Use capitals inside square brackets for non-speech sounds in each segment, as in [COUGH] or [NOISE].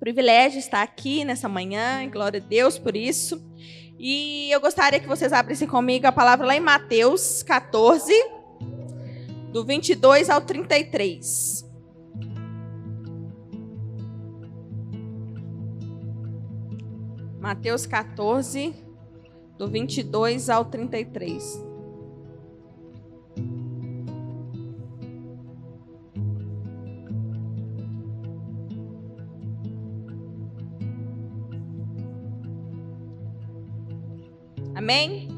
privilégio estar aqui nessa manhã, glória a Deus por isso. E eu gostaria que vocês abrissem comigo a palavra lá em Mateus 14, do 22 ao 33. Mateus 14, do 22 ao 33. Amém?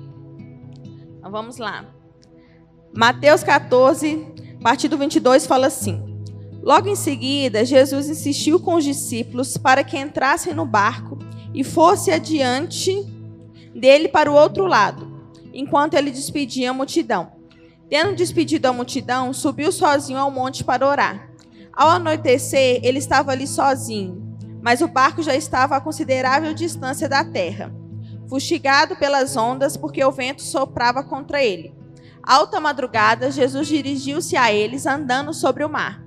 Então vamos lá. Mateus 14, a partir do 22, fala assim: Logo em seguida, Jesus insistiu com os discípulos para que entrassem no barco e fosse adiante dele para o outro lado, enquanto ele despedia a multidão. Tendo despedido a multidão, subiu sozinho ao monte para orar. Ao anoitecer, ele estava ali sozinho, mas o barco já estava a considerável distância da terra fustigado pelas ondas, porque o vento soprava contra ele. Alta madrugada, Jesus dirigiu-se a eles andando sobre o mar.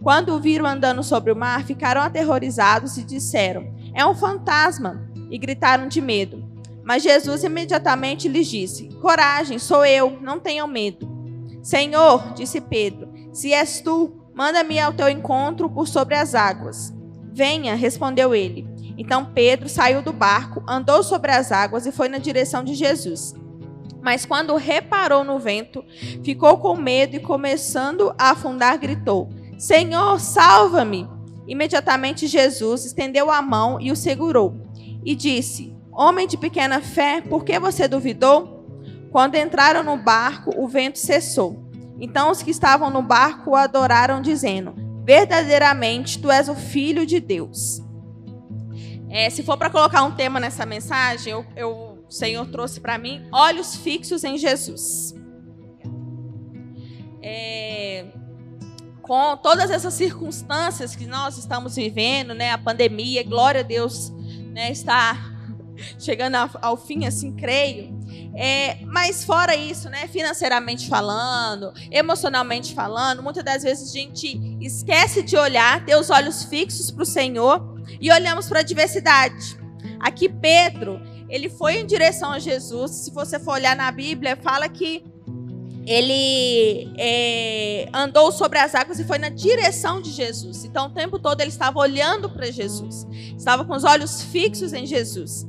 Quando o viram andando sobre o mar, ficaram aterrorizados e disseram: É um fantasma! E gritaram de medo. Mas Jesus imediatamente lhes disse: Coragem, sou eu, não tenham medo. Senhor, disse Pedro, se és tu, manda-me ao teu encontro por sobre as águas. Venha, respondeu ele. Então Pedro saiu do barco, andou sobre as águas e foi na direção de Jesus. Mas quando reparou no vento, ficou com medo e, começando a afundar, gritou: Senhor, salva-me! Imediatamente Jesus estendeu a mão e o segurou e disse: Homem de pequena fé, por que você duvidou? Quando entraram no barco, o vento cessou. Então os que estavam no barco o adoraram, dizendo: Verdadeiramente tu és o filho de Deus. É, se for para colocar um tema nessa mensagem, eu, eu, o Senhor trouxe para mim olhos fixos em Jesus. É, com todas essas circunstâncias que nós estamos vivendo, né, a pandemia, glória a Deus, né, está [LAUGHS] chegando ao, fim, assim creio. É, mas fora isso, né, financeiramente falando, emocionalmente falando, muitas das vezes a gente esquece de olhar, ter os olhos fixos para o Senhor e olhamos para a diversidade. Aqui Pedro, ele foi em direção a Jesus. Se você for olhar na Bíblia, fala que ele é, andou sobre as águas e foi na direção de Jesus. Então, o tempo todo ele estava olhando para Jesus, estava com os olhos fixos em Jesus.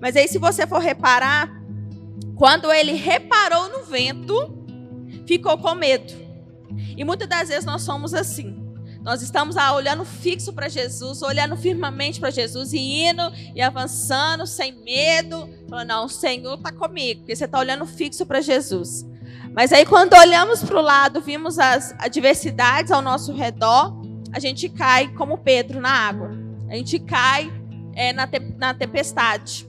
Mas aí, se você for reparar, quando ele reparou no vento, ficou com medo. E muitas das vezes nós somos assim. Nós estamos ah, olhando fixo para Jesus, olhando firmemente para Jesus e indo e avançando sem medo. Falando, não, o Senhor está comigo, porque você está olhando fixo para Jesus. Mas aí, quando olhamos para o lado, vimos as adversidades ao nosso redor, a gente cai como Pedro na água. A gente cai é, na, te na tempestade.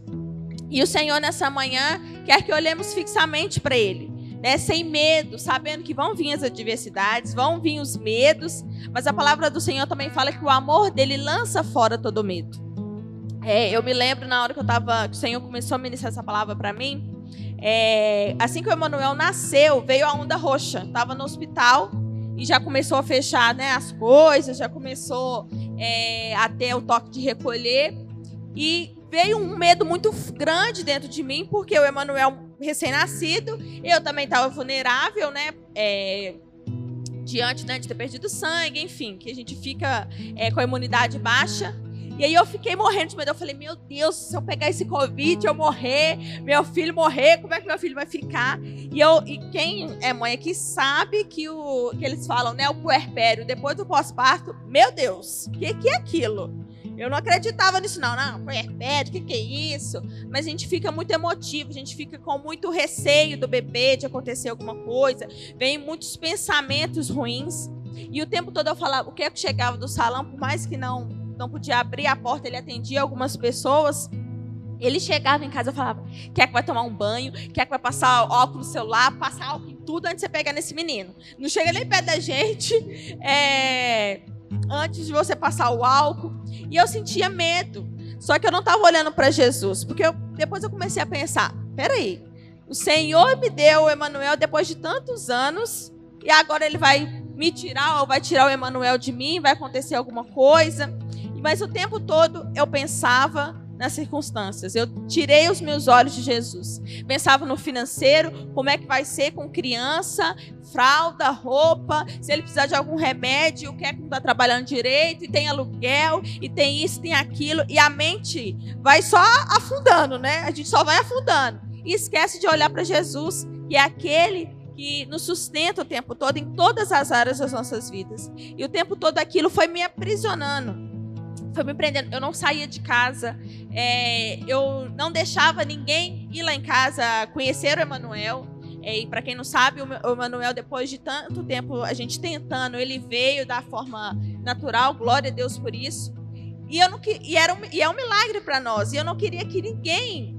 E o Senhor, nessa manhã, quer que olhemos fixamente para Ele né, sem medo, sabendo que vão vir as adversidades, vão vir os medos, mas a palavra do Senhor também fala que o amor dele lança fora todo medo. É, eu me lembro na hora que eu tava, que o Senhor começou a ministrar essa palavra para mim, é, assim que o Emanuel nasceu, veio a onda roxa, estava no hospital e já começou a fechar né, as coisas, já começou é, a ter o toque de recolher e veio um medo muito grande dentro de mim, porque o Emanuel recém-nascido, eu também estava vulnerável, né? É, diante né, de ter perdido sangue, enfim, que a gente fica é, com a imunidade baixa. E aí eu fiquei morrendo de medo. Eu falei, meu Deus, se eu pegar esse Covid, eu morrer, meu filho morrer, como é que meu filho vai ficar? E, eu, e quem é mãe aqui sabe que, o, que eles falam, né? O puerpério, depois do pós-parto, meu Deus, o que, que é aquilo? Eu não acreditava nisso, não. Não, puerpério, o que, é isso? Mas a gente fica muito emotivo, a gente fica com muito receio do bebê, de acontecer alguma coisa. Vem muitos pensamentos ruins. E o tempo todo eu falava, o que é que chegava do salão, por mais que não, não podia abrir a porta, ele atendia algumas pessoas. Ele chegava em casa e falava: quer que vai tomar um banho, quer que vai passar álcool no celular, passar álcool em tudo antes de você pegar nesse menino. Não chega nem perto da gente. [LAUGHS] É antes de você passar o álcool. E eu sentia medo. Só que eu não estava olhando para Jesus, porque eu, depois eu comecei a pensar: peraí, o Senhor me deu o Emanuel depois de tantos anos, e agora ele vai me tirar ou vai tirar o Emanuel de mim, vai acontecer alguma coisa. Mas o tempo todo eu pensava nas circunstâncias. Eu tirei os meus olhos de Jesus. Pensava no financeiro, como é que vai ser com criança, fralda, roupa, se ele precisar de algum remédio, o que é que não está trabalhando direito, e tem aluguel, e tem isso, tem aquilo, e a mente vai só afundando, né? A gente só vai afundando. E esquece de olhar para Jesus, que é aquele que nos sustenta o tempo todo em todas as áreas das nossas vidas. E o tempo todo aquilo foi me aprisionando foi me prendendo. Eu não saía de casa, é, eu não deixava ninguém ir lá em casa conhecer o Emanuel. É, e para quem não sabe, o Emanuel, depois de tanto tempo a gente tentando, ele veio da forma natural, glória a Deus por isso. E, eu não, e, era um, e é um milagre para nós. E eu não queria que ninguém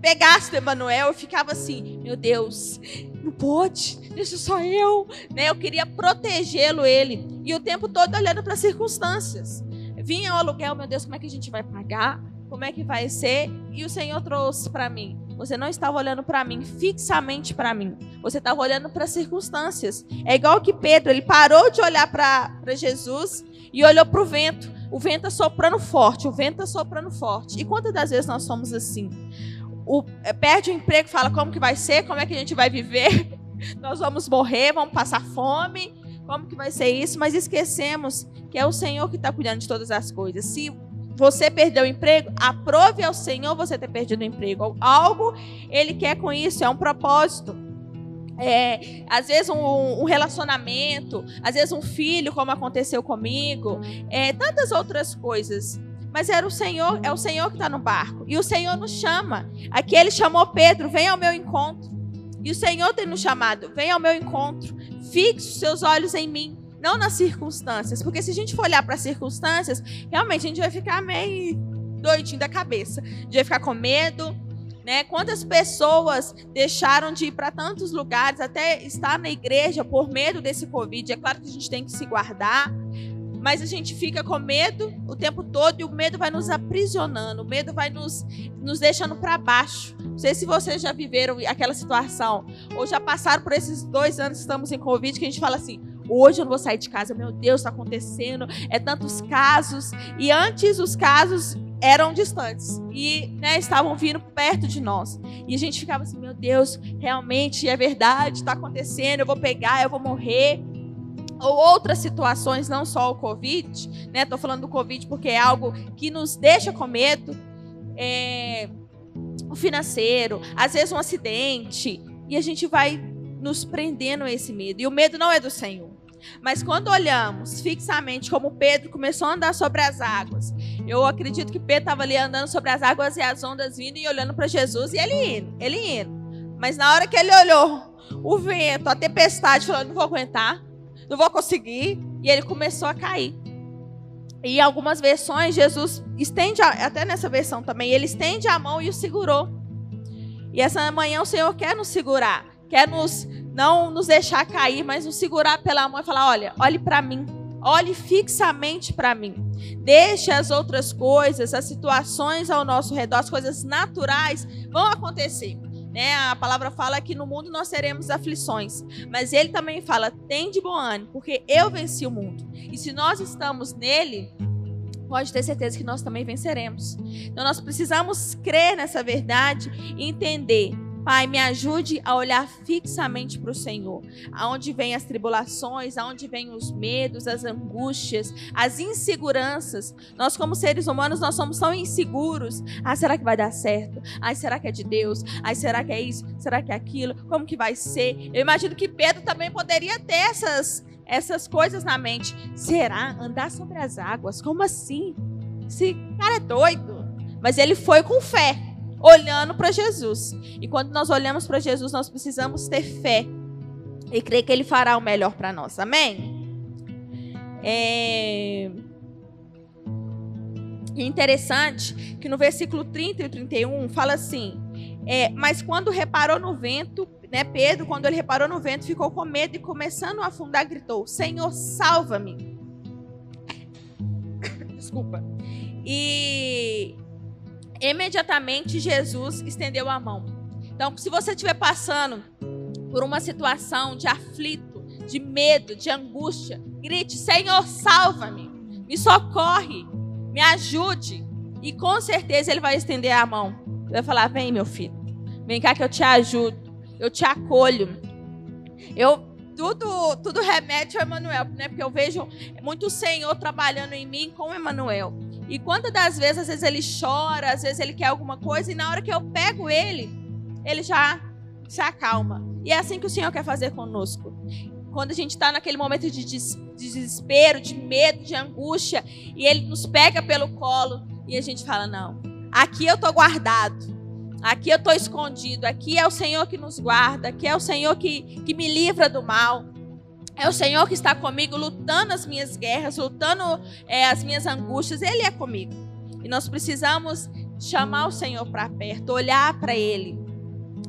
pegasse o Emanuel. Eu ficava assim, meu Deus, não pode, deixa só eu. Né? Eu queria protegê-lo, ele. E o tempo todo olhando para as circunstâncias vinha o aluguel, meu Deus, como é que a gente vai pagar? Como é que vai ser? E o Senhor trouxe para mim. Você não estava olhando para mim, fixamente para mim. Você estava olhando para as circunstâncias. É igual que Pedro, ele parou de olhar para Jesus e olhou para o vento. O vento está soprando forte, o vento está soprando forte. E quantas das vezes nós somos assim? O, é, perde o emprego, fala como que vai ser, como é que a gente vai viver. [LAUGHS] Nós vamos morrer, vamos passar fome como que vai ser isso, mas esquecemos que é o Senhor que está cuidando de todas as coisas. Se você perdeu o emprego, aprove ao Senhor você ter perdido o emprego. Algo Ele quer com isso, é um propósito. É, às vezes um, um, relacionamento, às vezes um filho, como aconteceu comigo, é, tantas outras coisas. Mas era o Senhor, é o Senhor que está no barco. E o Senhor nos chama. Aqui ele chamou Pedro, vem ao meu encontro. E o Senhor tem nos chamado, vem ao meu encontro. Fixe seus olhos em mim, não nas circunstâncias. Porque se a gente for olhar para as circunstâncias, realmente a gente vai ficar meio doidinho da cabeça. A gente vai ficar com medo. Né? Quantas pessoas deixaram de ir para tantos lugares, até estar na igreja por medo desse Covid? É claro que a gente tem que se guardar, mas a gente fica com medo o tempo todo e o medo vai nos aprisionando, o medo vai nos, nos deixando para baixo. Não sei se vocês já viveram aquela situação ou já passaram por esses dois anos que estamos em Covid, que a gente fala assim: hoje eu não vou sair de casa, meu Deus, está acontecendo, é tantos casos. E antes os casos eram distantes e né, estavam vindo perto de nós. E a gente ficava assim: meu Deus, realmente é verdade, está acontecendo, eu vou pegar, eu vou morrer ou outras situações, não só o Covid, né? Estou falando do Covid porque é algo que nos deixa com medo. É, o financeiro, às vezes um acidente, e a gente vai nos prendendo a esse medo. E o medo não é do Senhor. Mas quando olhamos fixamente como Pedro começou a andar sobre as águas, eu acredito que Pedro estava ali andando sobre as águas e as ondas vindo e olhando para Jesus e ele indo, ele indo. Mas na hora que ele olhou o vento, a tempestade, falou: não vou aguentar, não vou conseguir. E ele começou a cair. E algumas versões, Jesus estende, a, até nessa versão também, ele estende a mão e o segurou. E essa manhã o Senhor quer nos segurar, quer nos não nos deixar cair, mas nos segurar pela mão e falar: olha, olhe para mim, olhe fixamente para mim. Deixe as outras coisas, as situações ao nosso redor, as coisas naturais vão acontecer. Né? A palavra fala que no mundo nós teremos aflições, mas ele também fala: tem de bom ânimo, porque eu venci o mundo. E se nós estamos nele, pode ter certeza que nós também venceremos. Então nós precisamos crer nessa verdade e entender Pai, me ajude a olhar fixamente para o Senhor. Aonde vêm as tribulações, aonde vêm os medos, as angústias, as inseguranças. Nós como seres humanos, nós somos tão inseguros. Ah, será que vai dar certo? Ah, será que é de Deus? Ah, será que é isso? Será que é aquilo? Como que vai ser? Eu imagino que Pedro também poderia ter essas essas coisas na mente. Será andar sobre as águas? Como assim? Esse cara é doido. Mas ele foi com fé olhando para Jesus. E quando nós olhamos para Jesus, nós precisamos ter fé e crer que Ele fará o melhor para nós. Amém? É interessante que no versículo 30 e 31 fala assim: é, Mas quando reparou no vento, né, Pedro, quando ele reparou no vento, ficou com medo e começando a afundar, gritou: Senhor, salva-me. [COUGHS] Desculpa. E imediatamente Jesus estendeu a mão. Então, se você estiver passando por uma situação de aflito, de medo, de angústia, grite: Senhor, salva-me, me socorre, me ajude. E com certeza ele vai estender a mão. Ele vai falar: vem, meu filho, vem cá que eu te ajudo, eu te acolho. Eu tudo, tudo remete ao Emanuel, né? Porque eu vejo muito Senhor trabalhando em mim com o Emanuel. E quantas das vezes, às vezes ele chora, às vezes ele quer alguma coisa, e na hora que eu pego ele, ele já se acalma. E é assim que o Senhor quer fazer conosco. Quando a gente está naquele momento de desespero, de medo, de angústia, e ele nos pega pelo colo, e a gente fala: Não, aqui eu estou guardado. Aqui eu estou escondido. Aqui é o Senhor que nos guarda. Aqui é o Senhor que, que me livra do mal. É o Senhor que está comigo, lutando as minhas guerras, lutando é, as minhas angústias. Ele é comigo. E nós precisamos chamar o Senhor para perto, olhar para Ele.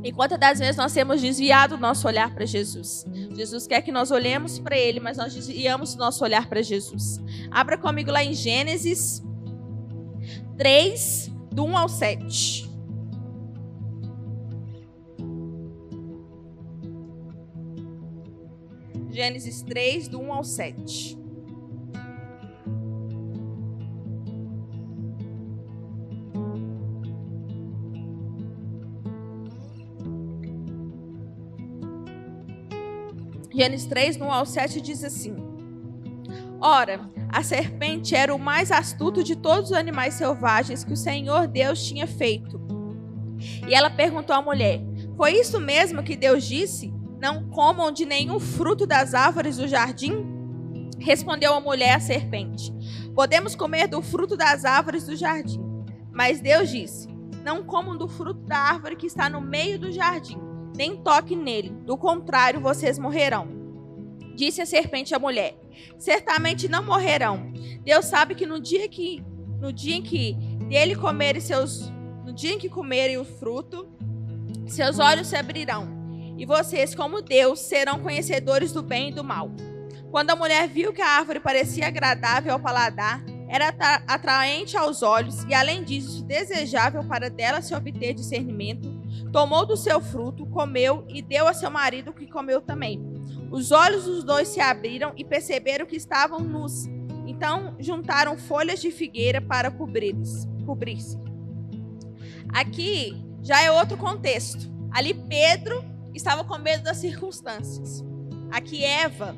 E quantas das vezes nós temos desviado o nosso olhar para Jesus? Jesus quer que nós olhemos para Ele, mas nós desviamos o nosso olhar para Jesus. Abra comigo lá em Gênesis 3, do 1 ao 7. Gênesis 3, do 1 ao 7. Gênesis 3, no 1 ao 7 diz assim: Ora, a serpente era o mais astuto de todos os animais selvagens que o Senhor Deus tinha feito. E ela perguntou à mulher: Foi isso mesmo que Deus disse? Não comam de nenhum fruto das árvores do jardim? Respondeu a mulher à serpente: Podemos comer do fruto das árvores do jardim. Mas Deus disse: Não comam do fruto da árvore que está no meio do jardim, nem toquem nele, do contrário, vocês morrerão. Disse a serpente à mulher: Certamente não morrerão. Deus sabe que no dia que no dia em que dele comerem seus no dia em que comerem o fruto, seus olhos se abrirão e vocês, como Deus, serão conhecedores do bem e do mal. Quando a mulher viu que a árvore parecia agradável ao paladar, era atraente aos olhos e, além disso, desejável para dela se obter discernimento, tomou do seu fruto, comeu e deu a seu marido, que comeu também. Os olhos dos dois se abriram e perceberam que estavam nus. Então juntaram folhas de figueira para cobrir-se. Cobrir Aqui já é outro contexto. Ali Pedro estava com medo das circunstâncias. Aqui Eva,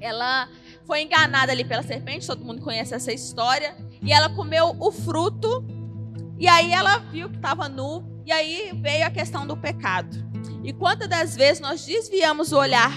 ela foi enganada ali pela serpente, todo mundo conhece essa história, e ela comeu o fruto, e aí ela viu que estava nu, e aí veio a questão do pecado. E quantas das vezes nós desviamos o olhar,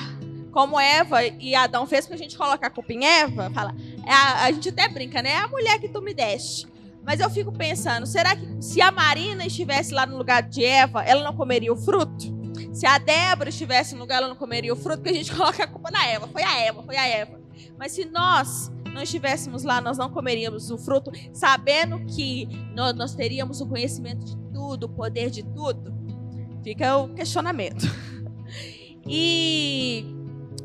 como Eva e Adão fez, porque a gente coloca a culpa em Eva, fala, é a, a gente até brinca, né? É a mulher que tu me deste. Mas eu fico pensando, será que se a Marina estivesse lá no lugar de Eva, ela não comeria o fruto? Se a Débora estivesse no lugar, ela não comeria o fruto, porque a gente [LAUGHS] coloca a culpa na Eva. Foi a Eva, foi a Eva. Mas se nós não estivéssemos lá, nós não comeríamos o fruto, sabendo que nós, nós teríamos o conhecimento de tudo, o poder de tudo. Fica o questionamento. [LAUGHS] E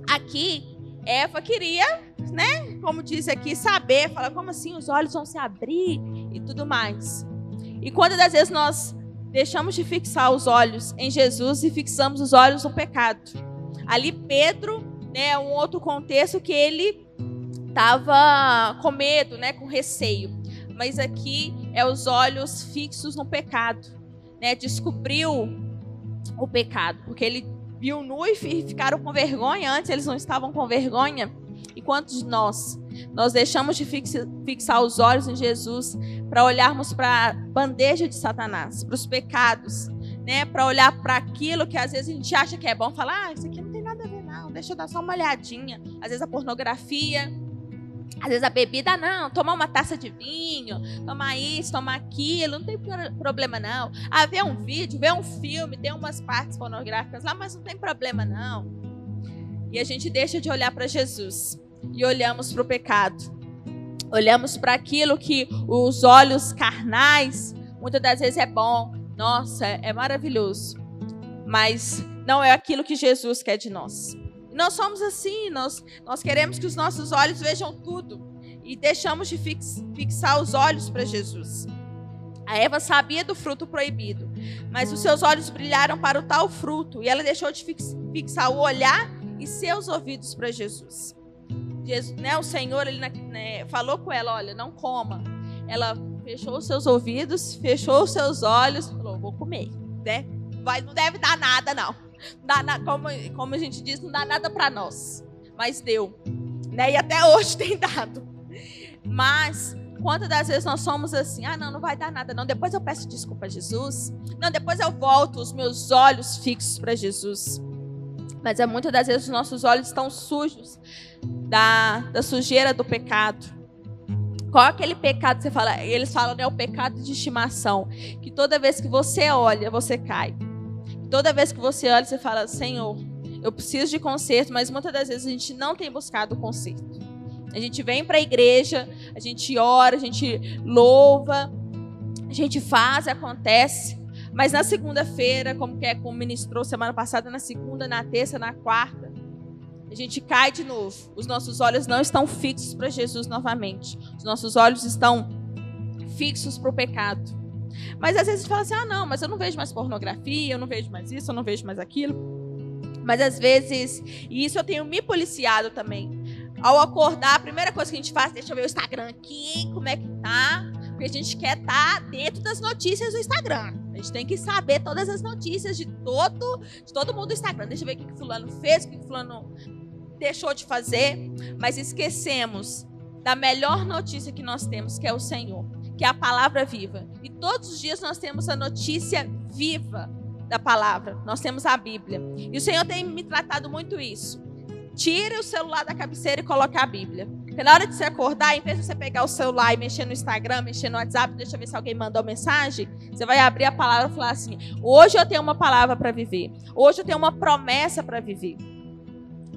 aqui, Eva queria, né? Como diz aqui, saber, fala como assim os olhos vão se abrir e tudo mais. E quando das vezes nós deixamos de fixar os olhos em Jesus e fixamos os olhos no pecado. Ali Pedro, né, um outro contexto que ele estava com medo, né, com receio. Mas aqui é os olhos fixos no pecado, né? Descobriu o pecado, porque ele viu nu e ficaram com vergonha. Antes eles não estavam com vergonha. E quantos de nós nós deixamos de fixar os olhos em Jesus para olharmos para a bandeja de Satanás, para os pecados, né? Para olhar para aquilo que às vezes a gente acha que é bom, falar, ah, isso aqui não tem nada a ver não, deixa eu dar só uma olhadinha. Às vezes a pornografia, às vezes a bebida, não, tomar uma taça de vinho, tomar isso, tomar aquilo, não tem problema não. Ah, ver um vídeo, ver um filme, tem umas partes pornográficas lá, mas não tem problema não. E a gente deixa de olhar para Jesus e olhamos para o pecado. Olhamos para aquilo que os olhos carnais, muitas das vezes é bom, nossa, é maravilhoso, mas não é aquilo que Jesus quer de nós. Nós somos assim, nós, nós queremos que os nossos olhos vejam tudo e deixamos de fix, fixar os olhos para Jesus. A Eva sabia do fruto proibido, mas os seus olhos brilharam para o tal fruto e ela deixou de fix, fixar o olhar e seus ouvidos para Jesus. Jesus, né, o Senhor ele, né, falou com ela, olha, não coma. ela fechou os seus ouvidos, fechou os seus olhos, falou: vou comer, né? Vai, não deve dar nada, não. Dá, na, como, como a gente diz, não dá nada para nós. Mas deu. Né? E até hoje [LAUGHS] tem dado. Mas Quantas das vezes nós somos assim, ah, não, não vai dar nada, não. Depois eu peço desculpa a Jesus. Não, depois eu volto os meus olhos fixos para Jesus. Mas é muitas das vezes os nossos olhos estão sujos da, da sujeira do pecado. Qual é aquele pecado que você fala? Eles falam, né, o pecado de estimação. Que toda vez que você olha, você cai. Toda vez que você olha, você fala, Senhor, eu preciso de conserto, mas muitas das vezes a gente não tem buscado o conserto. A gente vem para a igreja, a gente ora, a gente louva, a gente faz, acontece. Mas na segunda-feira, como que é, como ministrou semana passada, na segunda, na terça, na quarta, a gente cai de novo. Os nossos olhos não estão fixos para Jesus novamente. Os nossos olhos estão fixos para o pecado. Mas às vezes fala assim: ah, não, mas eu não vejo mais pornografia, eu não vejo mais isso, eu não vejo mais aquilo. Mas às vezes, e isso eu tenho me policiado também. Ao acordar, a primeira coisa que a gente faz, deixa eu ver o Instagram aqui, como é que tá. Porque a gente quer estar tá dentro das notícias do Instagram. Gente tem que saber todas as notícias de todo, de todo mundo do Instagram. Deixa eu ver o que, fulano fez, o que, que fulano deixou de fazer. Mas esquecemos da melhor notícia que nós temos, que é o Senhor, que é a palavra viva. E todos os dias nós temos a notícia viva da palavra. Nós temos a Bíblia. E o Senhor tem me tratado muito isso. Tire o celular da cabeceira e coloque a Bíblia. Porque na hora de você acordar, em vez de você pegar o celular e mexer no Instagram, mexer no WhatsApp, deixa eu ver se alguém mandou mensagem, você vai abrir a palavra e falar assim: hoje eu tenho uma palavra para viver. Hoje eu tenho uma promessa para viver.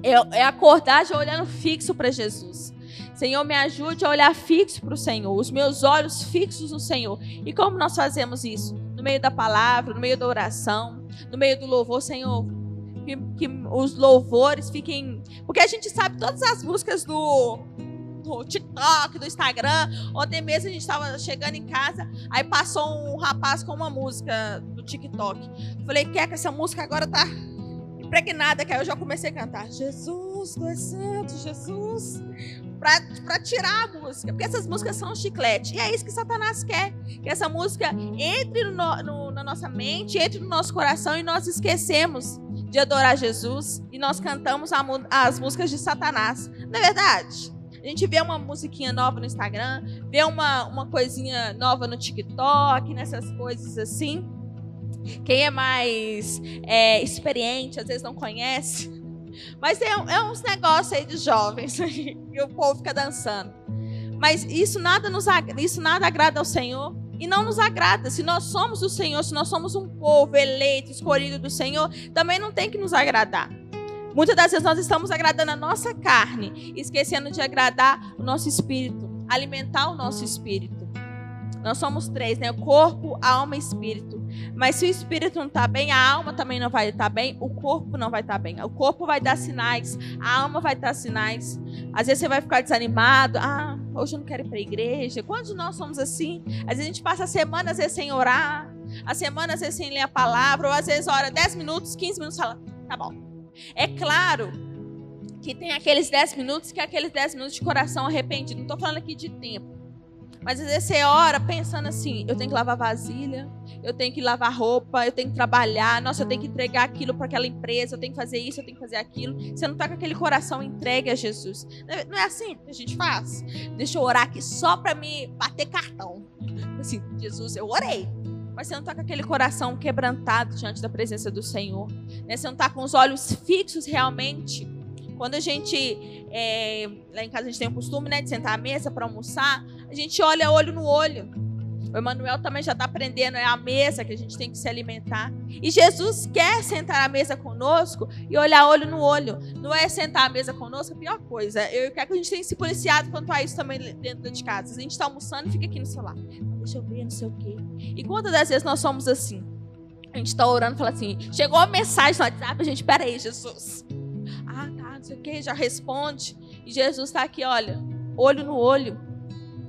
É, é acordar já olhando fixo para Jesus. Senhor, me ajude a olhar fixo para o Senhor, os meus olhos fixos no Senhor. E como nós fazemos isso? No meio da palavra, no meio da oração, no meio do louvor, Senhor, que, que os louvores fiquem. Porque a gente sabe todas as músicas do, do TikTok, do Instagram. Ontem mesmo a gente estava chegando em casa, aí passou um rapaz com uma música do TikTok. Falei, quer que essa música agora tá impregnada, que aí eu já comecei a cantar. Jesus, tu és santo, Jesus. Para tirar a música, porque essas músicas são chiclete. E é isso que Satanás quer: que essa música entre no, no, na nossa mente, entre no nosso coração e nós esquecemos de adorar Jesus e nós cantamos as músicas de Satanás. Não é verdade? A gente vê uma musiquinha nova no Instagram, vê uma, uma coisinha nova no TikTok, nessas coisas assim. Quem é mais é, experiente, às vezes não conhece. Mas é, é uns negócios aí de jovens [LAUGHS] e o povo fica dançando. Mas isso nada, nos, isso nada agrada ao Senhor e não nos agrada. Se nós somos do Senhor, se nós somos um povo eleito, escolhido do Senhor, também não tem que nos agradar. Muitas das vezes nós estamos agradando a nossa carne, esquecendo de agradar o nosso espírito, alimentar o nosso espírito. Nós somos três, né? Corpo, alma e espírito. Mas se o espírito não está bem, a alma também não vai estar tá bem, o corpo não vai estar tá bem. O corpo vai dar sinais, a alma vai dar sinais. Às vezes você vai ficar desanimado. Ah, hoje eu não quero ir para a igreja. Quantos nós somos assim? Às vezes a gente passa semanas sem orar, a semana às vezes sem ler a palavra, ou às vezes ora 10 minutos, 15 minutos fala, tá bom. É claro que tem aqueles 10 minutos que é aqueles 10 minutos de coração arrependido. Não estou falando aqui de tempo. Mas às vezes você ora pensando assim: eu tenho que lavar vasilha, eu tenho que lavar roupa, eu tenho que trabalhar, nossa, eu tenho que entregar aquilo para aquela empresa, eu tenho que fazer isso, eu tenho que fazer aquilo. Você não está com aquele coração entregue a Jesus. Não é assim que a gente faz? Deixa eu orar aqui só para me bater cartão. Assim, Jesus, eu orei. Mas você não está com aquele coração quebrantado diante da presença do Senhor. Né? Você não está com os olhos fixos realmente quando a gente, é, lá em casa a gente tem o costume né, de sentar à mesa para almoçar, a gente olha olho no olho. O Emanuel também já está aprendendo, é a mesa que a gente tem que se alimentar. E Jesus quer sentar à mesa conosco e olhar olho no olho. Não é sentar à mesa conosco, a pior coisa. Eu quero que a gente tenha se policiado quanto a isso também dentro de casa. A gente está almoçando e fica aqui no celular. Deixa eu ver, não sei o quê. E quantas das vezes nós somos assim? A gente está orando e fala assim: chegou a mensagem no WhatsApp, a gente, peraí, Jesus não sei o que, já responde. E Jesus está aqui, olha, olho no olho.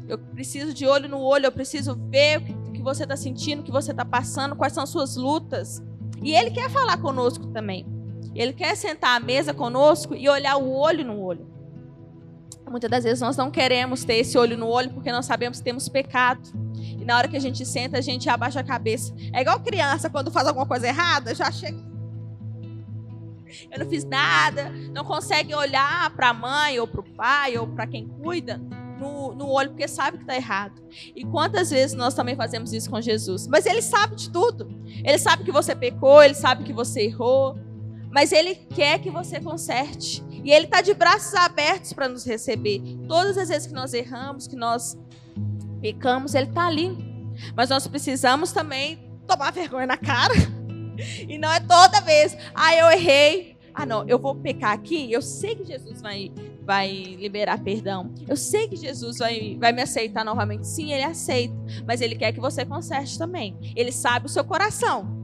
Eu preciso de olho no olho, eu preciso ver o que você está sentindo, o que você está passando, quais são as suas lutas. E Ele quer falar conosco também. Ele quer sentar à mesa conosco e olhar o olho no olho. Muitas das vezes nós não queremos ter esse olho no olho porque nós sabemos que temos pecado. E na hora que a gente senta, a gente abaixa a cabeça. É igual criança quando faz alguma coisa errada, já chega. Eu não fiz nada. Não consegue olhar para a mãe ou para o pai ou para quem cuida no, no olho porque sabe que está errado. E quantas vezes nós também fazemos isso com Jesus? Mas ele sabe de tudo. Ele sabe que você pecou, ele sabe que você errou. Mas ele quer que você conserte. E ele está de braços abertos para nos receber. Todas as vezes que nós erramos, que nós pecamos, ele está ali. Mas nós precisamos também tomar vergonha na cara. [LAUGHS] E não é toda vez, ah, eu errei. Ah, não, eu vou pecar aqui. Eu sei que Jesus vai, vai liberar perdão. Eu sei que Jesus vai, vai me aceitar novamente. Sim, ele aceita. Mas ele quer que você conserte também. Ele sabe o seu coração.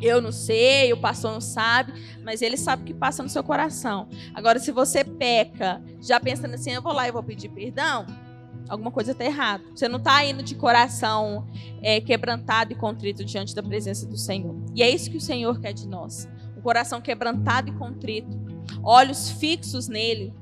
Eu não sei, o pastor não sabe, mas ele sabe o que passa no seu coração. Agora, se você peca, já pensando assim, eu vou lá e vou pedir perdão, alguma coisa está errada. Você não está indo de coração é, quebrantado e contrito diante da presença do Senhor. E é isso que o Senhor quer de nós. Um coração quebrantado e contrito. Olhos fixos nele.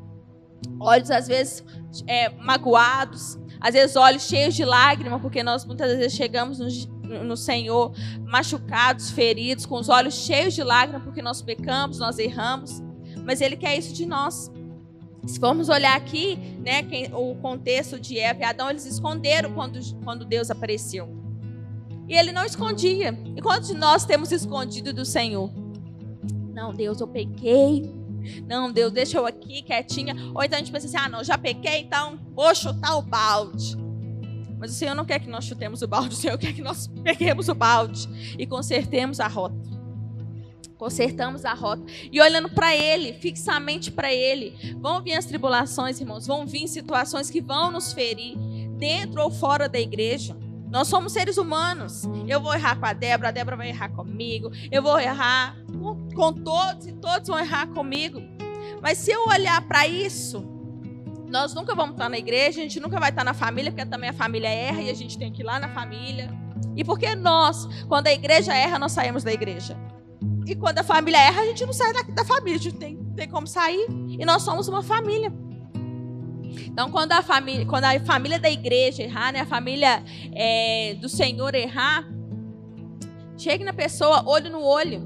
Olhos, às vezes, é, magoados. Às vezes, olhos cheios de lágrima, porque nós muitas vezes chegamos no, no Senhor machucados, feridos, com os olhos cheios de lágrima, porque nós pecamos, nós erramos. Mas Ele quer isso de nós. Se formos olhar aqui, né, quem, o contexto de Eva e Adão, eles esconderam quando, quando Deus apareceu. E ele não escondia. E quantos de nós temos escondido do Senhor? Não, Deus, eu pequei. Não, Deus, deixa eu aqui quietinha. Ou então a gente pensa assim: ah, não, já pequei, então vou chutar o balde. Mas o Senhor não quer que nós chutemos o balde, o Senhor quer que nós [LAUGHS] peguemos o balde e consertemos a rota. Consertamos a rota. E olhando para Ele, fixamente para Ele. Vão vir as tribulações, irmãos. Vão vir situações que vão nos ferir, dentro ou fora da igreja. Nós somos seres humanos. Eu vou errar com a Débora, a Débora vai errar comigo. Eu vou errar com, todos e todos vão errar comigo. Mas se eu olhar para isso, nós nunca vamos estar na igreja, a gente nunca vai estar na família, porque também a família erra e a gente tem que ir lá na família. E porque nós, quando a igreja erra, nós saímos da igreja. E quando a família erra, a gente não sai da, da família, a gente tem, tem como sair. E nós somos uma família. Então, quando a família, quando a família da igreja errar, né, a família é, do Senhor errar, chegue na pessoa, olho no olho.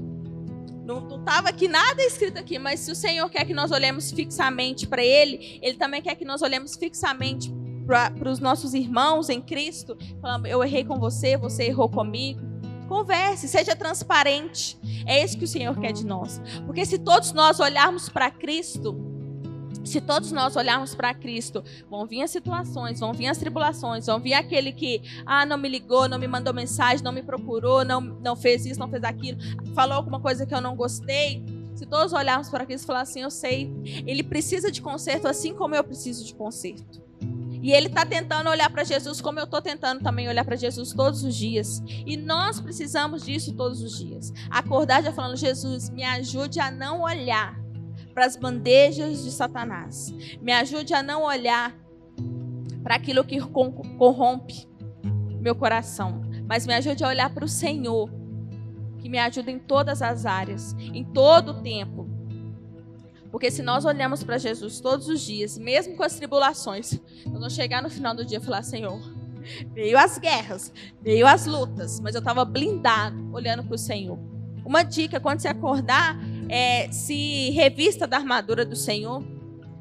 Não estava aqui nada escrito aqui, mas se o Senhor quer que nós olhemos fixamente para Ele, Ele também quer que nós olhemos fixamente para os nossos irmãos em Cristo, falando, eu errei com você, você errou comigo. Converse, seja transparente. É isso que o Senhor quer de nós. Porque se todos nós olharmos para Cristo, se todos nós olharmos para Cristo, vão vir as situações, vão vir as tribulações, vão vir aquele que, ah, não me ligou, não me mandou mensagem, não me procurou, não, não fez isso, não fez aquilo, falou alguma coisa que eu não gostei. Se todos olharmos para Cristo e falar assim, eu sei, ele precisa de conserto assim como eu preciso de conserto. E ele está tentando olhar para Jesus como eu estou tentando também olhar para Jesus todos os dias. E nós precisamos disso todos os dias. Acordar já falando, Jesus, me ajude a não olhar para as bandejas de Satanás. Me ajude a não olhar para aquilo que corrompe meu coração. Mas me ajude a olhar para o Senhor, que me ajuda em todas as áreas, em todo o tempo. Porque se nós olhamos para Jesus todos os dias, mesmo com as tribulações, nós vamos chegar no final do dia e falar: Senhor, veio as guerras, veio as lutas, mas eu estava blindado olhando para o Senhor. Uma dica: quando você acordar, é, se revista da armadura do Senhor.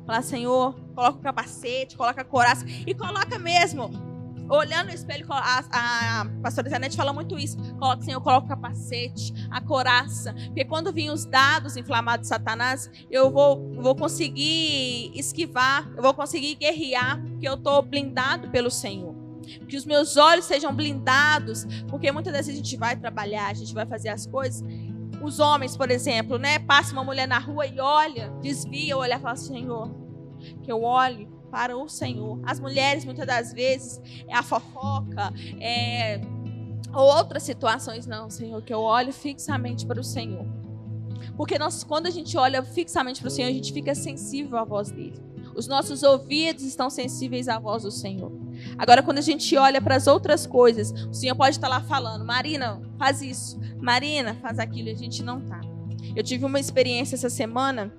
Falar: Senhor, coloca o capacete, coloca a coraça e coloca mesmo olhando no espelho, a, a, pastora Zanete fala muito isso. Coloca, Senhor, coloca o capacete, a coraça. Porque quando vir os dados inflamados de Satanás, eu vou, vou conseguir esquivar, eu vou conseguir guerrear, porque eu estou blindado pelo Senhor. Que os meus olhos sejam blindados, porque muitas vezes a gente vai trabalhar, a gente vai fazer as coisas. Os homens, por exemplo, né? Passa uma mulher na rua e olha, desvia, olha e fala: Senhor, que eu olhe para o Senhor. As mulheres, muitas das vezes, é a fofoca, é, ou outras situações, não, Senhor, que eu olho fixamente para o Senhor. Porque nós, quando a gente olha fixamente para o Senhor, a gente fica sensível à voz dele. Os nossos ouvidos estão sensíveis à voz do Senhor. Agora, quando a gente olha para as outras coisas, o Senhor pode estar lá falando: Marina, faz isso. Marina, faz aquilo. E a gente não está. Eu tive uma experiência essa semana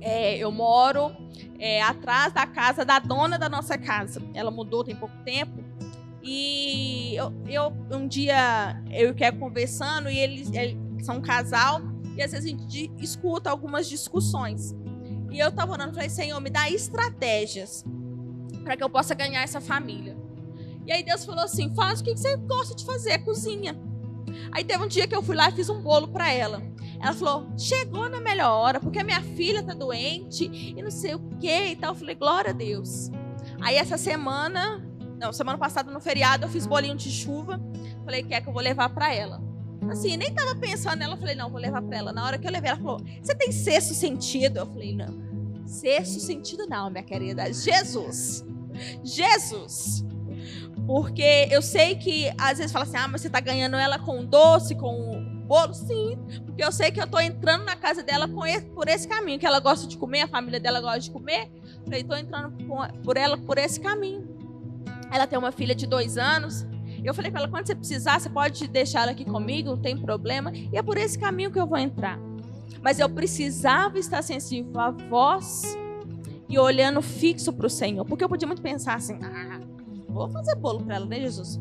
é, eu moro é, atrás da casa da dona da nossa casa. Ela mudou tem pouco tempo. E eu, eu um dia eu quero conversando e eles, eles são um casal e às vezes a gente escuta algumas discussões. E eu estava orando, falei, Senhor, me dá estratégias para que eu possa ganhar essa família. E aí Deus falou assim: faz o que você gosta de fazer, cozinha. Aí teve um dia que eu fui lá e fiz um bolo para ela. Ela falou: chegou na melhor hora, porque a minha filha tá doente e não sei o que e tal. Eu falei: glória a Deus. Aí essa semana, não, semana passada no feriado, eu fiz bolinho de chuva. Falei: quer que eu vou levar para ela. Assim, nem tava pensando nela. Falei: não, vou levar para ela. Na hora que eu levei, ela falou: você tem sexto sentido? Eu falei: não, sexto sentido não, minha querida. Jesus. Jesus. Porque eu sei que às vezes fala assim: ah, mas você tá ganhando ela com doce, com bolo? Sim, porque eu sei que eu tô entrando na casa dela por esse caminho, que ela gosta de comer, a família dela gosta de comer. Eu tô entrando por ela por esse caminho. Ela tem uma filha de dois anos. Eu falei para ela: quando você precisar, você pode deixar ela aqui comigo, não tem problema. E é por esse caminho que eu vou entrar. Mas eu precisava estar sensível à voz e olhando fixo para o Senhor. Porque eu podia muito pensar assim: ah, vou fazer bolo para ela, né, Jesus?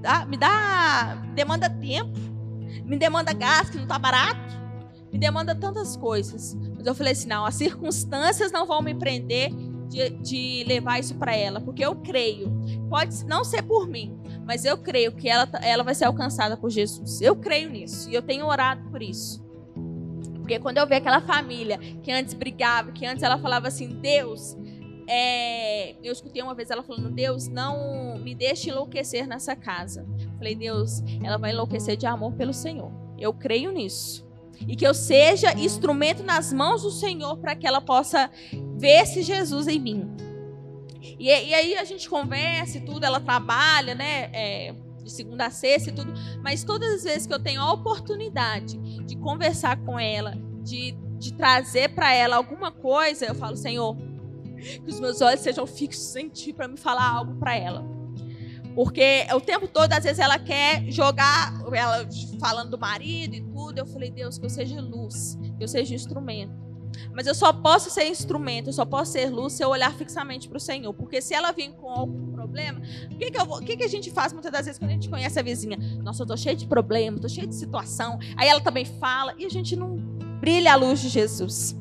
Dá, me dá. Demanda tempo, me demanda gás, que não está barato, me demanda tantas coisas. Mas eu falei assim: não, as circunstâncias não vão me prender de, de levar isso para ela, porque eu creio. Pode não ser por mim, mas eu creio que ela, ela vai ser alcançada por Jesus. Eu creio nisso e eu tenho orado por isso. Porque quando eu vejo aquela família que antes brigava, que antes ela falava assim, Deus, é... eu escutei uma vez ela falando, Deus, não me deixe enlouquecer nessa casa. Falei, Deus, ela vai enlouquecer de amor pelo Senhor. Eu creio nisso. E que eu seja instrumento nas mãos do Senhor para que ela possa ver esse Jesus em mim. E, e, aí a gente conversa e tudo, ela trabalha, né? É, de segunda a sexta e tudo, mas todas as vezes que eu tenho a oportunidade de conversar com ela, de, de trazer para ela alguma coisa, eu falo, Senhor, que os meus olhos sejam fixos em Ti para me falar algo para ela. Porque o tempo todo, às vezes, ela quer jogar, ela falando do marido e tudo. Eu falei, Deus, que eu seja luz, que eu seja instrumento. Mas eu só posso ser instrumento, eu só posso ser luz se eu olhar fixamente para o Senhor. Porque se ela vir com algum problema, o que, que, que, que a gente faz muitas das vezes quando a gente conhece a vizinha? Nossa, eu tô cheio de problema, tô cheio de situação. Aí ela também fala e a gente não brilha a luz de Jesus.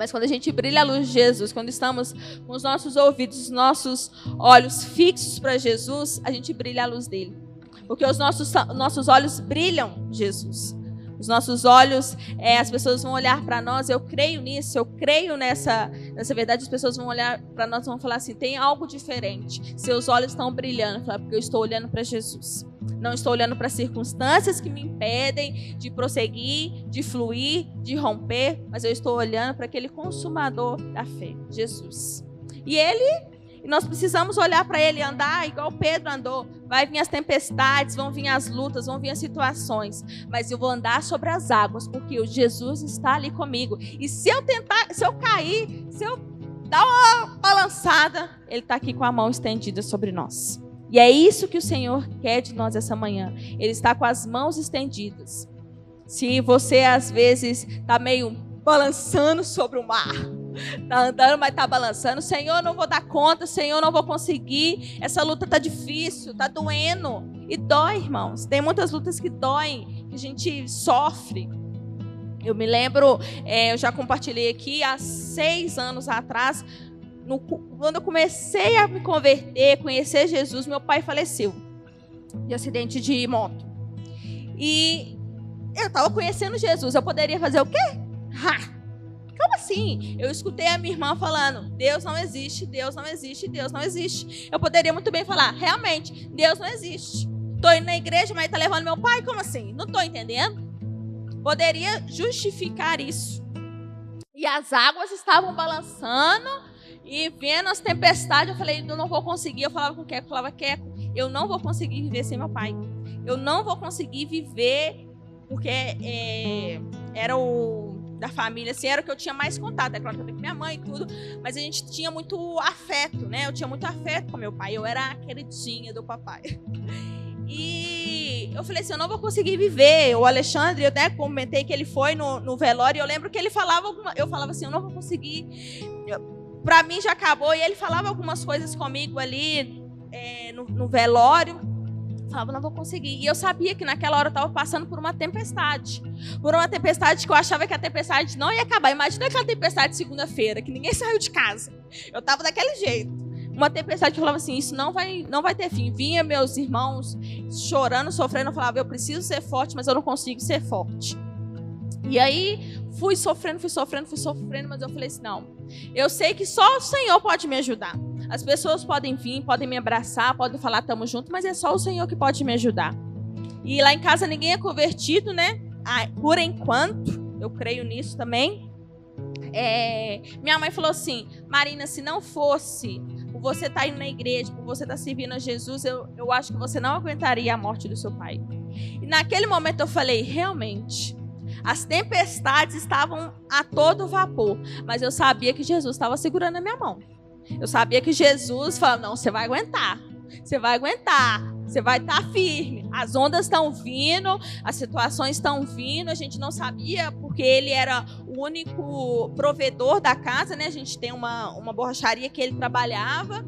Mas quando a gente brilha a luz de Jesus, quando estamos com os nossos ouvidos, os nossos olhos fixos para Jesus, a gente brilha a luz dele. Porque os nossos, nossos olhos brilham Jesus. Os nossos olhos, é, as pessoas vão olhar para nós. Eu creio nisso, eu creio nessa, nessa verdade. As pessoas vão olhar para nós e vão falar assim: tem algo diferente. Seus olhos estão brilhando. Falar, porque eu estou olhando para Jesus. Não estou olhando para circunstâncias que me impedem de prosseguir, de fluir, de romper, mas eu estou olhando para aquele consumador da fé, Jesus. E ele nós precisamos olhar para ele andar igual Pedro andou. Vai vir as tempestades, vão vir as lutas, vão vir as situações. Mas eu vou andar sobre as águas, porque o Jesus está ali comigo. E se eu tentar, se eu cair, se eu dar uma balançada, ele está aqui com a mão estendida sobre nós. E é isso que o Senhor quer de nós essa manhã. Ele está com as mãos estendidas. Se você às vezes está meio balançando sobre o mar, Tá andando, mas tá balançando. Senhor, não vou dar conta. Senhor, não vou conseguir. Essa luta tá difícil, tá doendo. E dói, irmãos. Tem muitas lutas que doem, que a gente sofre. Eu me lembro, é, eu já compartilhei aqui há seis anos atrás, no, quando eu comecei a me converter, conhecer Jesus, meu pai faleceu de acidente de moto. E eu estava conhecendo Jesus. Eu poderia fazer o quê? Ha! Como assim? Eu escutei a minha irmã falando: Deus não existe, Deus não existe, Deus não existe. Eu poderia muito bem falar: realmente, Deus não existe. Estou indo na igreja, mas está levando meu pai? Como assim? Não estou entendendo. Poderia justificar isso. E as águas estavam balançando e vendo as tempestades. Eu falei: eu não vou conseguir. Eu falava com o Queco, eu falava: Queco, eu não vou conseguir viver sem meu pai. Eu não vou conseguir viver porque é, era o da família, assim, era o que eu tinha mais contato. É claro que eu tenho minha mãe e tudo, mas a gente tinha muito afeto, né? Eu tinha muito afeto com meu pai. Eu era a queridinha do papai. [LAUGHS] E eu falei assim, eu não vou conseguir viver. O Alexandre, eu até comentei que ele foi no, no velório, e eu lembro que ele falava eu falava assim, eu não vou conseguir. Para mim já acabou, e ele falava algumas coisas comigo ali é, no, no velório falava, não vou conseguir. E eu sabia que naquela hora eu estava passando por uma tempestade. Por uma tempestade que eu achava que a tempestade não ia acabar. Imagina aquela tempestade de segunda-feira, que ninguém saiu de casa. Eu estava daquele jeito. Uma tempestade que falava assim, isso não vai, não vai ter fim. Vinha meus irmãos chorando, sofrendo, eu falava, eu preciso ser forte, mas eu não consigo ser forte. E aí fui sofrendo, fui sofrendo, fui sofrendo, mas eu falei assim, não. Eu sei que só o Senhor pode me ajudar. As pessoas podem vir, podem me abraçar, podem falar tamo junto, mas é só o Senhor que pode me ajudar. E lá em casa ninguém é convertido, né? Ah, por enquanto, eu creio nisso também. É, minha mãe falou assim: Marina, se não fosse por você estar tá indo na igreja, por você estar tá servindo a Jesus, eu, eu acho que você não aguentaria a morte do seu pai. E naquele momento eu falei: realmente, as tempestades estavam a todo vapor, mas eu sabia que Jesus estava segurando a minha mão. Eu sabia que Jesus falou: não, você vai aguentar. Você vai aguentar. Você vai estar tá firme. As ondas estão vindo, as situações estão vindo. A gente não sabia, porque ele era o único provedor da casa, né? A gente tem uma, uma borracharia que ele trabalhava.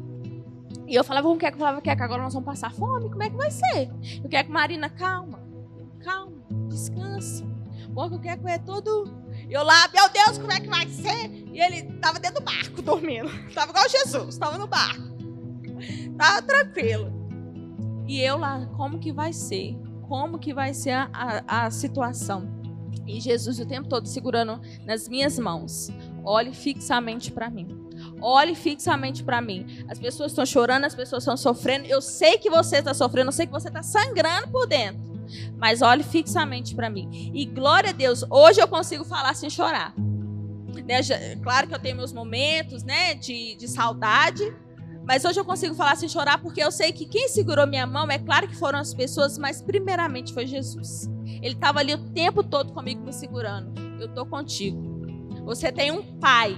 E eu falava, como que é que eu falava que, agora nós vamos passar fome? Como é que vai ser? Eu quero que Marina, calma, calma, descansa. Eu quero que é todo eu lá, meu Deus, como é que vai ser? E ele estava dentro do barco, [LAUGHS] dormindo. Estava igual Jesus, estava no barco. Estava tranquilo. E eu lá, como que vai ser? Como que vai ser a, a, a situação? E Jesus o tempo todo segurando nas minhas mãos. Olhe fixamente para mim. Olhe fixamente para mim. As pessoas estão chorando, as pessoas estão sofrendo. Eu sei que você está sofrendo, eu sei que você está sangrando por dentro mas olhe fixamente para mim. E glória a Deus, hoje eu consigo falar sem chorar. Né? Claro que eu tenho meus momentos né, de, de saudade, mas hoje eu consigo falar sem chorar porque eu sei que quem segurou minha mão, é claro que foram as pessoas, mas primeiramente foi Jesus. Ele estava ali o tempo todo comigo me segurando. Eu estou contigo. Você tem um pai.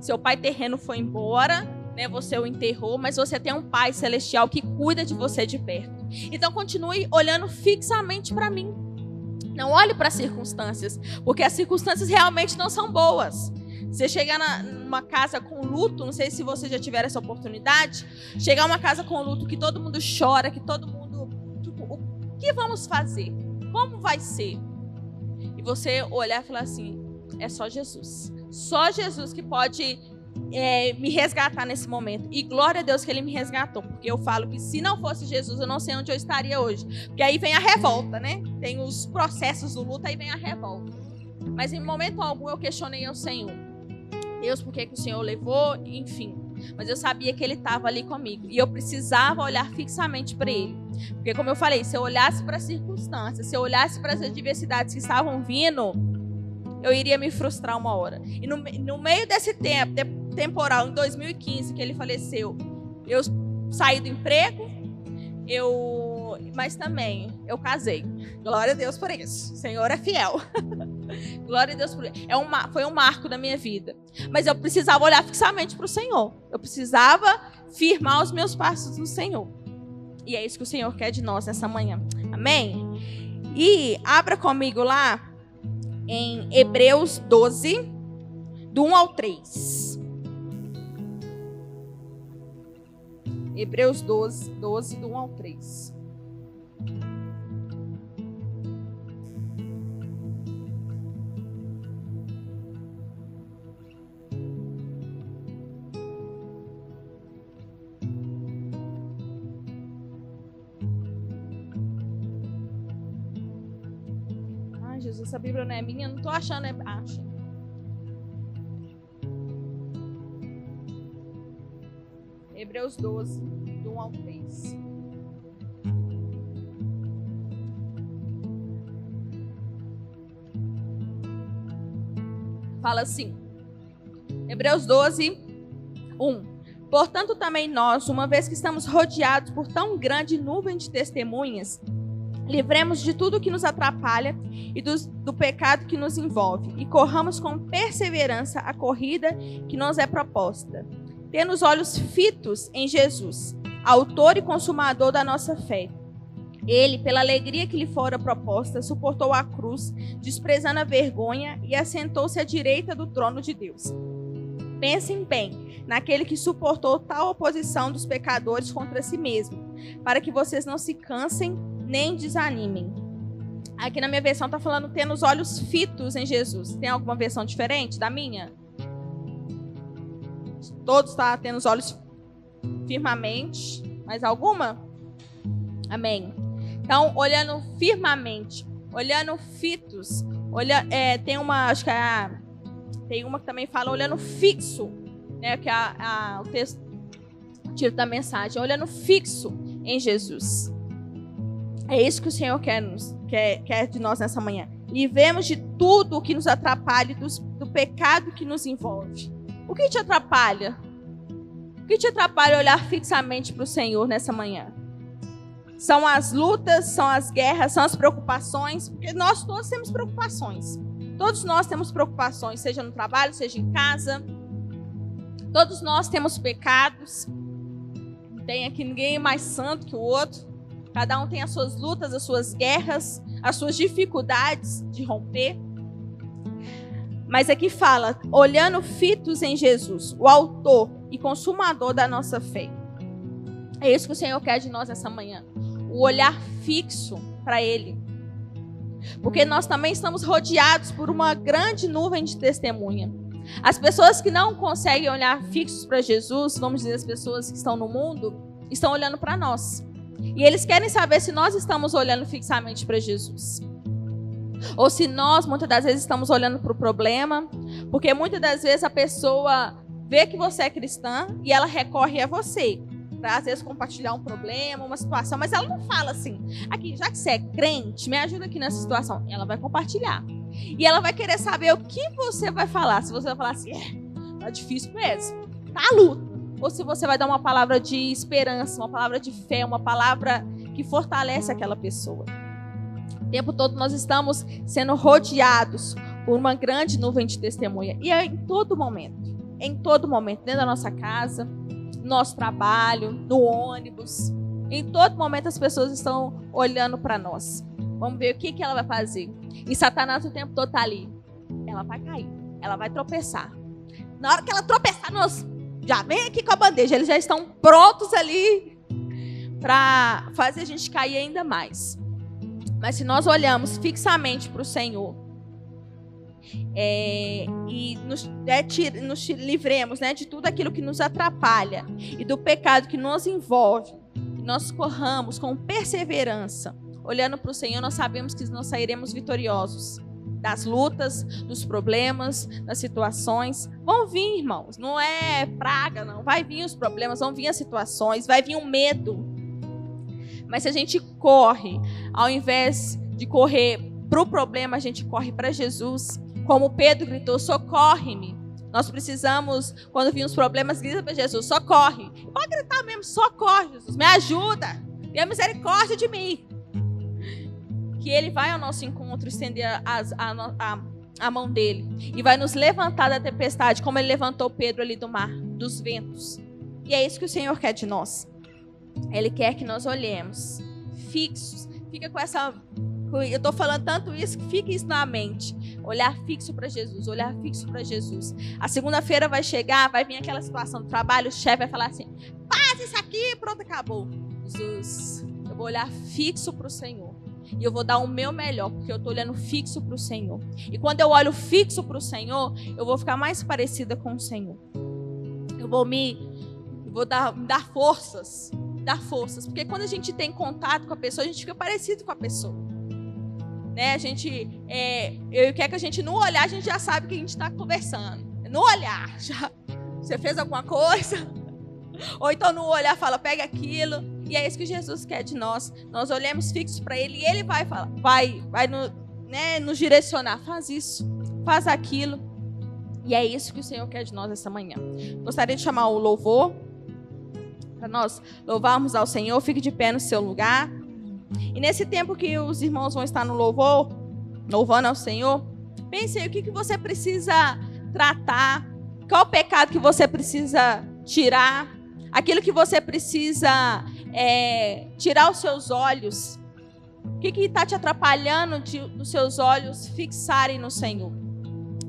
Seu pai terreno foi embora, né? Você o enterrou, mas você tem um pai celestial que cuida de você de perto. Então continue olhando fixamente para mim. Não olhe para as circunstâncias, porque as circunstâncias realmente não são boas. Você chegar na, numa casa com luto, não sei se você já tiver essa oportunidade, chegar uma casa com luto que todo mundo chora, que todo mundo, tipo, o que vamos fazer? Como vai ser? E você olhar e falar assim, é só Jesus. Só Jesus que pode é, me resgatar nesse momento. E glória a Deus que ele me resgatou. Porque eu falo que se não fosse Jesus, eu não sei onde eu estaria hoje. Porque aí vem a revolta, né? Tem os processos do luto, aí vem a revolta. Mas em momento algum eu questionei ao Senhor. Deus, por que, que o Senhor levou? Enfim. Mas eu sabia que ele estava ali comigo. E eu precisava olhar fixamente para ele. Porque, como eu falei, se eu olhasse para as circunstâncias, se eu olhasse para as adversidades que estavam vindo, eu iria me frustrar uma hora. E no, no meio desse tempo, temporal, em 2015, que ele faleceu, eu saí do emprego, eu, mas também eu casei. Glória a Deus por isso. O Senhor é fiel. [LAUGHS] Glória a Deus por isso. É uma, foi um marco da minha vida. Mas eu precisava olhar fixamente para o Senhor. Eu precisava firmar os meus passos no Senhor. E é isso que o Senhor quer de nós nessa manhã. Amém? E abra comigo lá em Hebreus 12, do 1 ao 3. Hebreus 12, 12, do 1 ao 3. Ai, Jesus, essa Bíblia não é minha, não estou achando, é... Acha. Hebreus 12, do 1 ao 3. Fala assim, Hebreus 12, 1. Portanto, também nós, uma vez que estamos rodeados por tão grande nuvem de testemunhas, livremos de tudo que nos atrapalha e do, do, pecado que nos envolve, e corramos com perseverança a corrida que nos é proposta tendo os olhos fitos em Jesus, autor e consumador da nossa fé. Ele, pela alegria que lhe fora proposta, suportou a cruz, desprezando a vergonha e assentou-se à direita do trono de Deus. Pensem bem naquele que suportou tal oposição dos pecadores contra si mesmo, para que vocês não se cansem nem desanimem. Aqui na minha versão está falando tendo os olhos fitos em Jesus. Tem alguma versão diferente da minha? Todos estão tá tendo os olhos firmemente. Mais alguma? Amém. Então, olhando firmemente, olhando fitos, olha, é, tem uma, acho que é a, tem uma que também fala olhando fixo, né? Que é a, a, o texto tiro da mensagem, olhando fixo em Jesus. É isso que o Senhor quer, nos, quer, quer de nós nessa manhã. Livremos de tudo o que nos atrapalha, do, do pecado que nos envolve. O que te atrapalha? O que te atrapalha olhar fixamente para o Senhor nessa manhã? São as lutas, são as guerras, são as preocupações, porque nós todos temos preocupações. Todos nós temos preocupações, seja no trabalho, seja em casa. Todos nós temos pecados. Não tem aqui ninguém mais santo que o outro. Cada um tem as suas lutas, as suas guerras, as suas dificuldades de romper. Mas aqui fala, olhando fitos em Jesus, o autor e consumador da nossa fé. É isso que o Senhor quer de nós essa manhã o olhar fixo para Ele. Porque nós também estamos rodeados por uma grande nuvem de testemunha. As pessoas que não conseguem olhar fixos para Jesus, vamos dizer, as pessoas que estão no mundo, estão olhando para nós. E eles querem saber se nós estamos olhando fixamente para Jesus. Ou se nós, muitas das vezes, estamos olhando para o problema. Porque muitas das vezes a pessoa vê que você é cristã e ela recorre a você para às vezes compartilhar um problema, uma situação, mas ela não fala assim: aqui, já que você é crente, me ajuda aqui nessa situação. Ela vai compartilhar. E ela vai querer saber o que você vai falar. Se você vai falar assim, é, tá difícil mesmo, tá a luta. Ou se você vai dar uma palavra de esperança, uma palavra de fé, uma palavra que fortalece aquela pessoa. O tempo todo nós estamos sendo rodeados por uma grande nuvem de testemunha. E é em todo momento, em todo momento, dentro da nossa casa, nosso trabalho, no ônibus. Em todo momento as pessoas estão olhando para nós. Vamos ver o que, que ela vai fazer. E Satanás o tempo todo está ali. Ela vai cair, ela vai tropeçar. Na hora que ela tropeçar, nós já vem aqui com a bandeja. Eles já estão prontos ali para fazer a gente cair ainda mais. Mas se nós olhamos fixamente para o Senhor, é, e nos, é, nos livremos né, de tudo aquilo que nos atrapalha e do pecado que nos envolve, nós corramos com perseverança, olhando para o Senhor, nós sabemos que nós sairemos vitoriosos das lutas, dos problemas, das situações. Vão vir, irmãos, não é praga, não. Vai vir os problemas, vão vir as situações, vai vir o medo. Mas se a gente corre, ao invés de correr para o problema, a gente corre para Jesus. Como Pedro gritou: socorre-me. Nós precisamos, quando vir os problemas, grita para Jesus: socorre. Pode gritar mesmo: socorre, Jesus, me ajuda. Tenha misericórdia de mim. Que ele vai ao nosso encontro, estender as, a, a, a mão dele e vai nos levantar da tempestade, como ele levantou Pedro ali do mar, dos ventos. E é isso que o Senhor quer de nós. Ele quer que nós olhemos fixos. Fica com essa eu estou falando tanto isso que fique isso na mente. Olhar fixo para Jesus, olhar fixo para Jesus. A segunda-feira vai chegar, vai vir aquela situação do trabalho, o chefe vai falar assim: faz isso aqui, pronto, acabou. Jesus, eu vou olhar fixo para o Senhor. E eu vou dar o meu melhor, porque eu estou olhando fixo para o Senhor. E quando eu olho fixo para o Senhor, eu vou ficar mais parecida com o Senhor. Eu vou me, vou dar, me dar forças, forças, porque quando a gente tem contato com a pessoa, a gente fica parecido com a pessoa. Né? A gente, é, eu quero que a gente no olhar a gente já sabe que a gente está conversando. No olhar, [LAUGHS] já. Você fez alguma coisa? [LAUGHS] Ou então no olhar fala, pega aquilo. E é isso que Jesus quer de nós. Nós olhamos fixos para Ele e Ele vai falar, vai, vai no, né, nos direcionar. Faz isso, faz aquilo. E é isso que o Senhor quer de nós essa manhã. Gostaria de chamar o louvor para nós louvarmos ao Senhor. Fique de pé no seu lugar. E nesse tempo que os irmãos vão estar no louvor, louvando ao Senhor, pense aí o que, que você precisa tratar, qual o pecado que você precisa tirar, aquilo que você precisa é, tirar os seus olhos O que está te atrapalhando de os seus olhos fixarem no Senhor?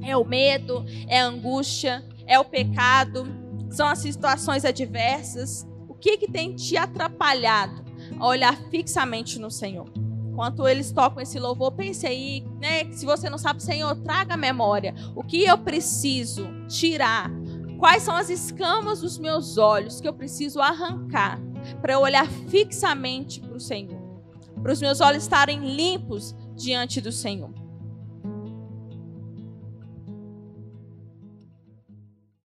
É o medo, é a angústia, é o pecado, são as situações adversas. Que, que tem te atrapalhado a olhar fixamente no Senhor? Enquanto eles tocam esse louvor, pense aí, né? Se você não sabe, Senhor, traga a memória. O que eu preciso tirar? Quais são as escamas dos meus olhos que eu preciso arrancar para eu olhar fixamente para o Senhor? Para os meus olhos estarem limpos diante do Senhor.